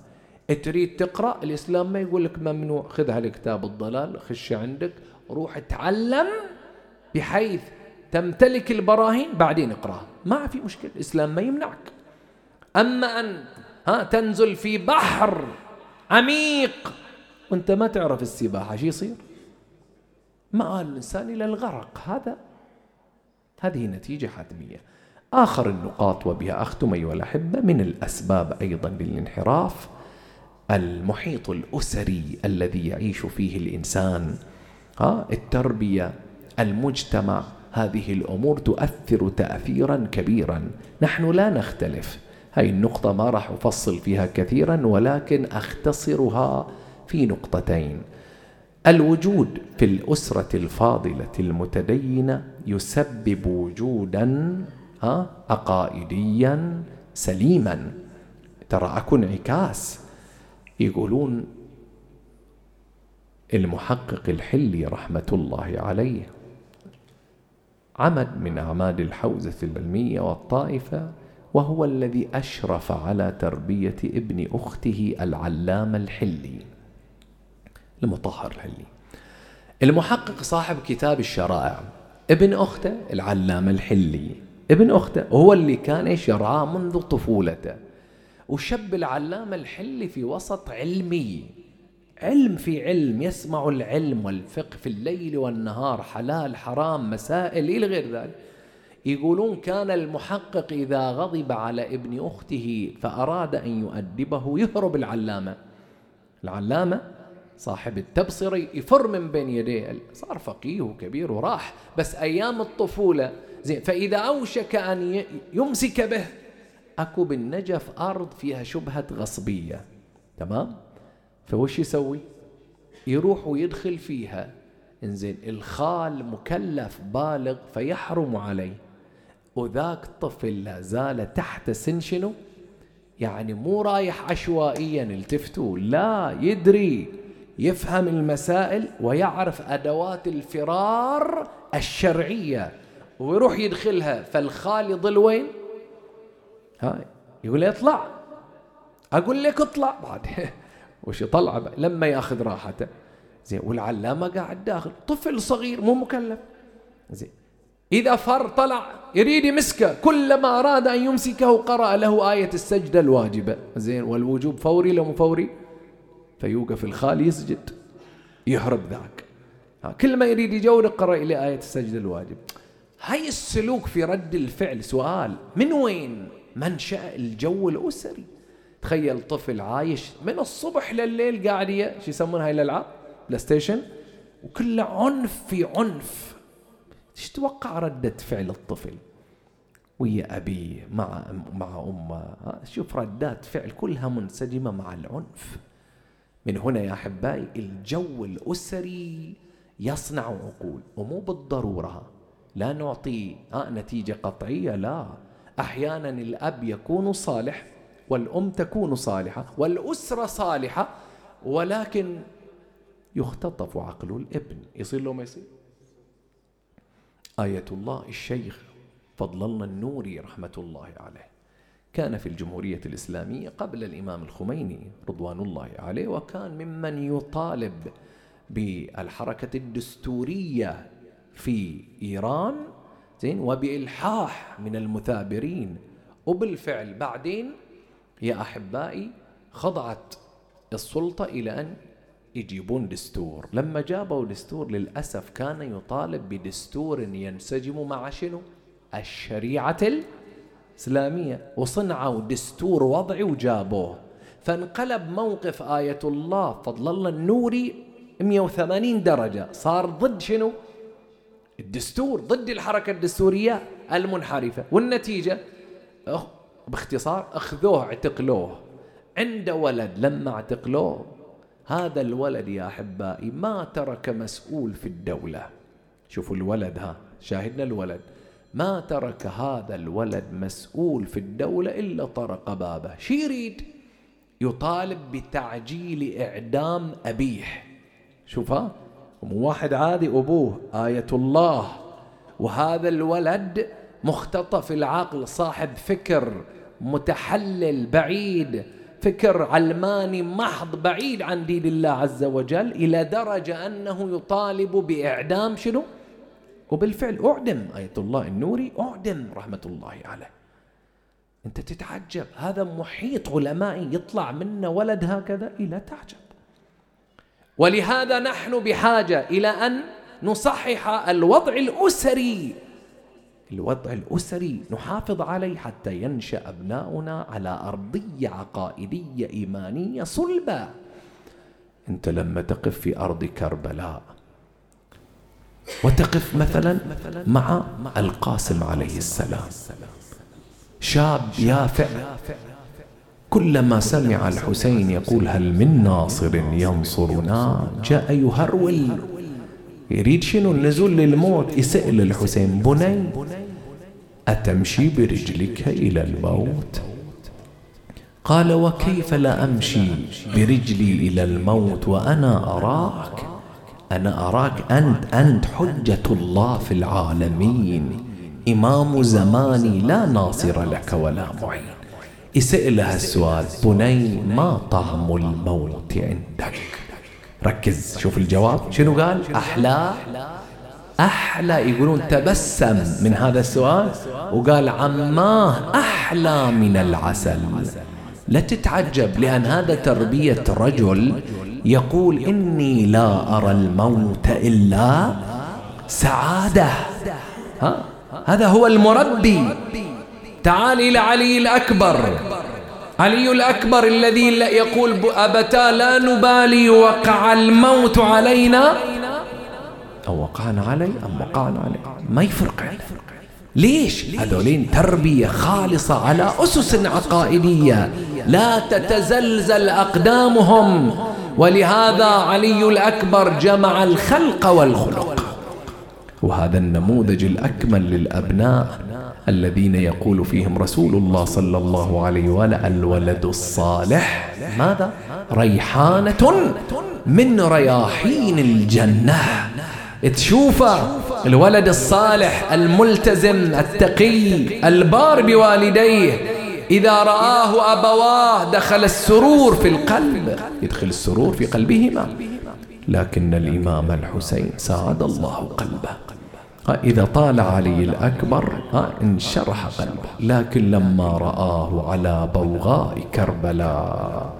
تريد تقرأ؟ الإسلام ما يقول لك ممنوع. خذ هالكتاب الضلال خش عندك روح اتعلم بحيث تمتلك البراهين بعدين اقراها ما في مشكلة الإسلام ما يمنعك. أما أن ها تنزل في بحر عميق وأنت ما تعرف السباحة شو يصير؟ مآل الإنسان إلى الغرق. هذا هذه نتيجة حتمية. آخر النقاط وبها أختم أيها الأحبة من الأسباب أيضا للانحراف المحيط الأسري الذي يعيش فيه الإنسان. ها التربية المجتمع هذه الأمور تؤثر تأثيرا كبيرا. نحن لا نختلف. هاي النقطة ما راح أفصل فيها كثيرا ولكن أختصرها في نقطتين. الوجود في الأسرة الفاضلة المتدينة يسبب وجودا عقائديا سليما. ترى أكو انعكاس. يقولون المحقق الحلي رحمة الله عليه عمد من أعماد الحوزة العلمية والطائفة وهو الذي أشرف على تربية ابن أخته العلامة الحلي المطهر الحلي. المحقق صاحب كتاب الشرائع ابن أخته العلامة الحلي. ابن أخته هو اللي كان إيش؟ يرعاه منذ طفولته. وشب العلامة الحلي في وسط علمي. علم في علم يسمع العلم والفقه في الليل والنهار حلال حرام مسائل إلى غير ذلك. يقولون كان المحقق إذا غضب على ابن أخته فأراد أن يؤدبه يهرب العلامة. العلامة صاحب التبصرة يفر من بين يديه صار فقيه وكبير وراح. بس أيام الطفولة زين فإذا أوشك أن يمسك به أكو بالنجف أرض فيها شبهة غصبية. تمام؟ فوش يسوي؟ يروح ويدخل فيها. إنزين الخال مكلف بالغ فيحرم عليه. وذاك الطفل لا زال تحت سن شنو؟ يعني مو رايح عشوائيا التفتوا لا يدري يفهم المسائل ويعرف أدوات الفرار الشرعية. ويروح يدخلها فالخال يضل وين؟ ها يقول لي اطلع. أقول لك اطلع. بعد وش يطلع؟ لما يأخذ راحته. زين والعلامة قاعد داخل. طفل صغير مو مكلف. زين إذا فر طلع يريد يمسكه. كلما أراد أن يمسكه قرأ له آية السجدة الواجبة. زين والوجوب فوري لو فوري؟ فيوقف الخال يسجد. يهرب ذاك. كل ما يريد يجول قرأ إله آية السجدة الواجب. هاي السلوك في رد الفعل. سؤال من وين منشأ الجو الأسري؟ تخيل طفل عايش من الصبح لليل قاعد شو يسمونها هاي الألعاب؟ PlayStation. وكله عنف في عنف. إيش تتوقع ردة فعل الطفل؟ ويا أبيه مع مع أمه. شوف ردات فعل كلها منسجمة مع العنف. من هنا يا أحبائي الجو الأسري يصنع عقول ومو بالضرورة لا نعطي نتيجة قطعية لا. أحيانا الأب يكون صالح والأم تكون صالحة والأسرة صالحة ولكن يختطف عقل الابن. يصير له ما يصير؟ آية الله الشيخ فضل الله النوري رحمة الله عليه. كان في الجمهورية الإسلامية قبل الإمام الخميني رضوان الله عليه وكان ممن يطالب بالحركة الدستورية في إيران زين وبإلحاح من المثابرين. وبالفعل بعدين يا أحبائي خضعت السلطة إلى أن يجيبون دستور. لما جابوا دستور للأسف كان يطالب بدستور ينسجم مع شنو؟ الشريعة الإسلامية. وصنعوا دستور وضعي وجابوه. فانقلب موقف آية الله فضل الله النوري 180 درجة. صار ضد شنو؟ الدستور ضد الحركة الدستورية المنحرفة. والنتيجة؟ باختصار أخذوه اعتقلوه. عنده ولد لما اعتقلوه هذا الولد يا أحبائي ما ترك مسؤول في الدولة. شوفوا الولد ها شاهدنا الولد. ما ترك هذا الولد مسؤول في الدولة إلا طرق بابه. شي يريد؟ يطالب بتعجيل إعدام أبيه. شوفها مو واحد عادي أبوه آية الله. وهذا الولد مختطف العقل صاحب فكر متحلل بعيد. فكر علماني محض بعيد عن دين الله عز وجل إلى درجة أنه يطالب بإعدام شنو؟ وبالفعل أعدم. آية الله النوري أعدم رحمة الله عليه. أنت تتعجب. هذا محيط علمائي يطلع منا ولد هكذا إلى تعجب. ولهذا نحن بحاجة إلى أن نصحح الوضع الأسري. الوضع الأسري نحافظ عليه حتى ينشأ أبناؤنا على أرضية عقائدية إيمانية صلبة. أنت لما تقف في أرض كربلاء وتقف مثلا مع القاسم عليه السلام. شاب يافع. كلما سمع الحسين يقول هل من ناصر ينصرنا؟ جاء يهرول. يريد شنو؟ النزول للموت. يسأل الحسين بني أتمشي برجلك إلى الموت؟ قال وكيف لا أمشي برجلي إلى الموت وأنا أراك؟ أنا أراك أنت أنت حجة الله في العالمين. إمام زماني لا ناصر لك ولا معين. يسألها السؤال بني ما طعم الموت عندك؟ ركز شوف الجواب. شنو قال؟ أحلى أحلى. يقولون تبسم من هذا السؤال. وقال عماه أحلى من العسل. لا تتعجب لأن هذا تربية رجل يقول إني لا أرى الموت إلا سعادة. ها؟ هذا هو المربي. تعال إلى علي الأكبر. علي الأكبر الذي يقول أبتا لا نبالي وقع الموت علينا. أو وقعنا علي أم وقعنا علي؟ ما يفرق. ليش؟ هذولين تربية خالصة على أسس عقائدية. لا تتزلزل أقدامهم. ولهذا علي الأكبر جمع الخلق والخلق. وهذا النموذج الأكمل للأبناء. الذين يقول فيهم رسول الله صلى الله عليه وآله الولد الصالح ماذا؟ ريحانة من رياحين الجنة. تشوفه الولد الصالح الملتزم التقي البار بوالديه إذا رآه أبواه دخل السرور في القلب يدخل السرور في قلبهما. لكن الإمام الحسين ساعد الله قلبه. إذا طال علي الأكبر انشرح قلبه. لكن لما رآه على بوغاء كربلاء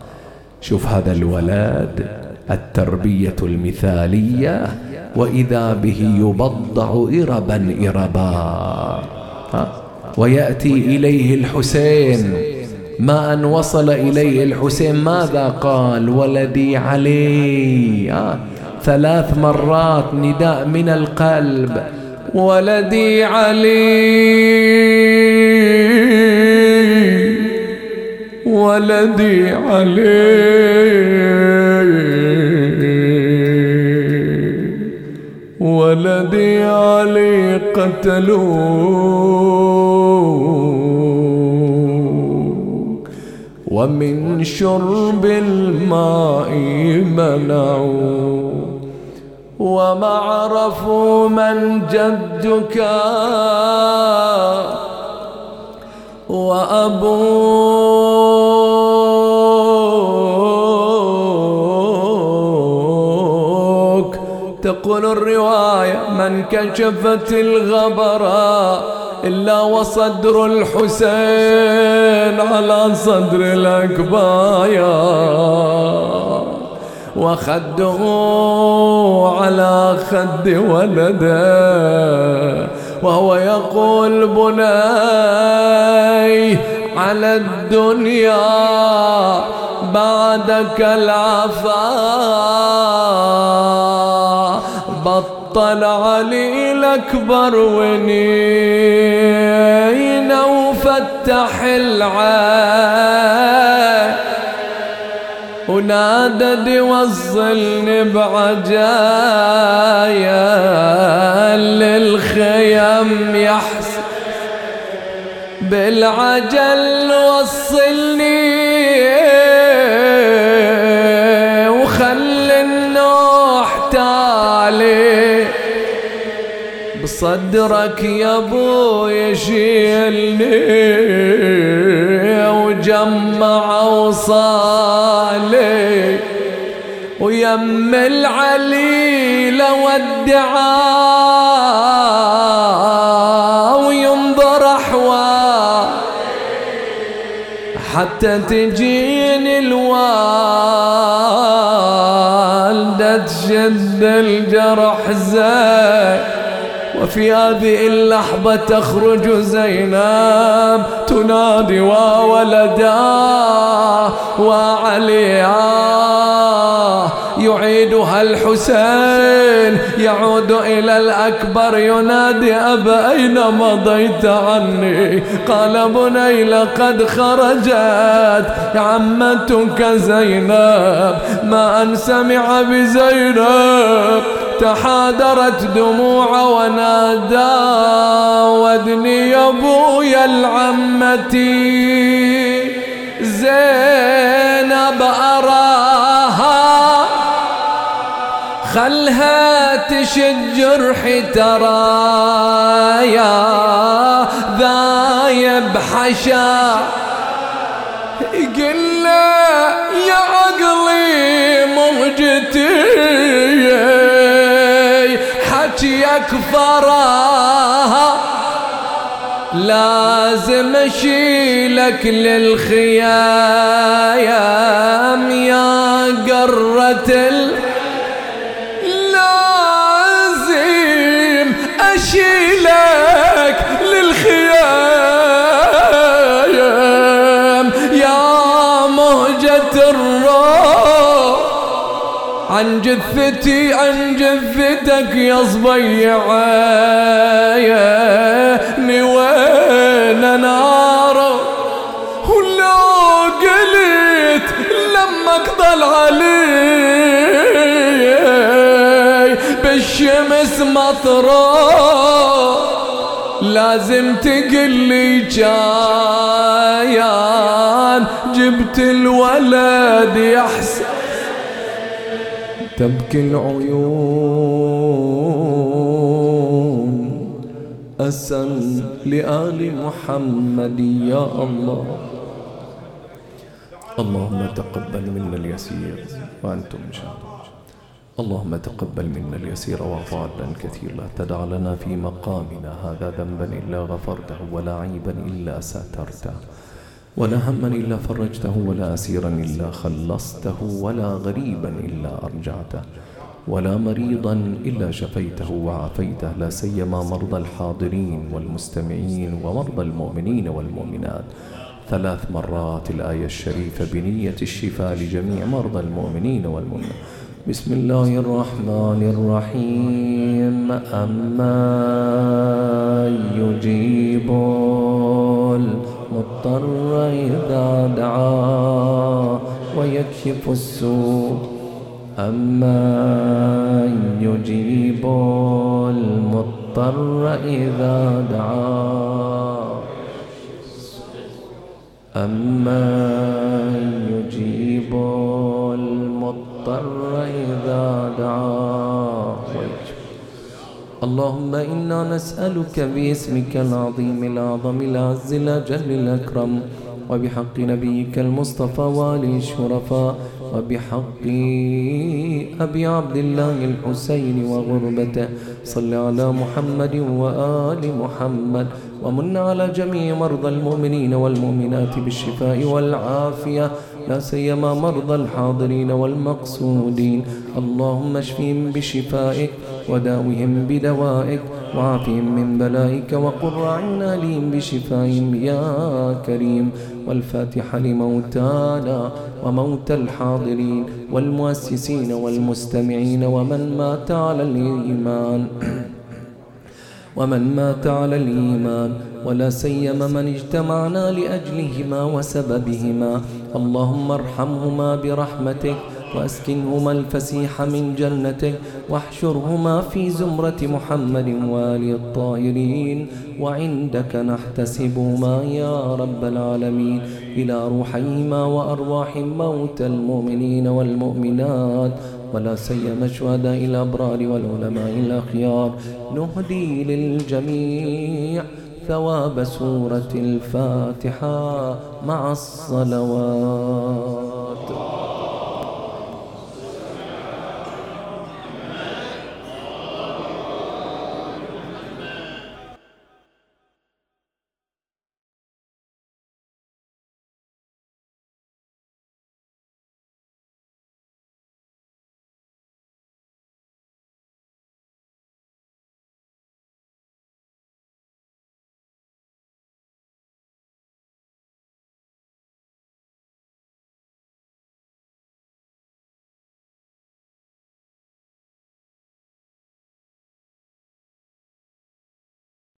شوف هذا الولد التربية المثالية وإذا به يبضع إربا إربا. ويأتي إليه الحسين. ما أن وصل إليه الحسين ماذا قال ولدي علي؟ ثلاث مرات نداء من القلب. ولدي علي. ولدي علي. ولدي علي قتلوا ومن شرب الماء منعوا. وما عرفوا من جدك. وأبوك تقول الرواية من كشفت الغبراء إلا وصدر الحسين على صدر الأكبايا. وخده على خد ولده وهو يقول بني على الدنيا بعدك العفا. بطل علي الأكبر ونينا وفتح العين. ونادى وصلني بعجايا للخيم يحس. بالعجل وصلني بصدرك يا ابو يشيلني وجمع وصالي. ويم العليل ودعا وينظر احوال حتى تجيني الوالدة تشد الجرح زين. وفي هذه اللحظة تخرج زينب تنادي وولدا وعليا يعيدها الحسين يعود إلى الأكبر ينادي أبا أين مضيت عني؟ قال بني لقد خرجت عمتك زينب. ما أن سمع بزينب تحادرت دموع ونادى. ودني يا ابويا العمتي زينب أراها خلها تشد جرحي ترى يا ذايب حشا. قل يا عقلي موجتي حكيك فراها لازم أشيلك للخيام يا قرة عن جثتي عن جثتك يا صبيعي. وين نار؟ ولو قلت لما اقضل علي بالشمس مطرح لازم تقلي جايان جبت الولد يحسن تبكي العيون. أسأل لآل محمد يا الله. اللهم تقبل منا اليسير وأنتم شاهدون اللهم تقبل منا اليسير واعف عنا الكثير لا تدع لنا في مقامنا. هذا ذنبا إلا غفرته ولا عيبا إلا سترته. ولا هما إلا فرجته ولا أسيرا إلا خلصته ولا غريبا إلا أرجعته ولا مريضا إلا شفيته وعافيته لا سيما مرضى الحاضرين والمستمعين ومرضى المؤمنين والمؤمنات. ثلاث مرات الآية الشريفة بنية الشفاء لجميع مرضى المؤمنين والمؤمنات. بسم الله الرحمن الرحيم. أما يجيب المضطر إذا دعا ويكشف السوء. أما يجيب المضطر إذا دعا. أمن يجيب المضطر إذا دعاه اللهم إنا نسألك باسمك العظيم الأعظم الأعز الأجل الأكرم وبحق نبيك المصطفى والي الشرفاء وبحق أبي عبد الله الحسين وغربته. صل على محمد وآل محمد ومن على جميع مرضى المؤمنين والمؤمنات بالشفاء والعافية. لا سيما مرضى الحاضرين والمقصودين. اللهم اشفهم بشفائك وداوهم بدوائك وعافهم من بلائك وقر عنا لهم بشفائهم يا كريم. والفاتحة لموتانا وموتى الحاضرين والمؤسسين والمستمعين ومن مات على الإيمان. ومن مات على الإيمان ولا سيما من اجتمعنا لأجلهما وسببهما. اللهم ارحمهما برحمتك وأسكنهما الفسيح من جنتك واحشرهما في زمرة محمد وآل الطاهرين. وعندك نحتسبهما يا رب العالمين. إلى روحيهما وأرواح موتى المؤمنين والمؤمنات. ولا سيما الشهداء الأبرار والعلماء الأخيار. نهدي للجميع ثواب سورة الفاتحة مع الصلوات.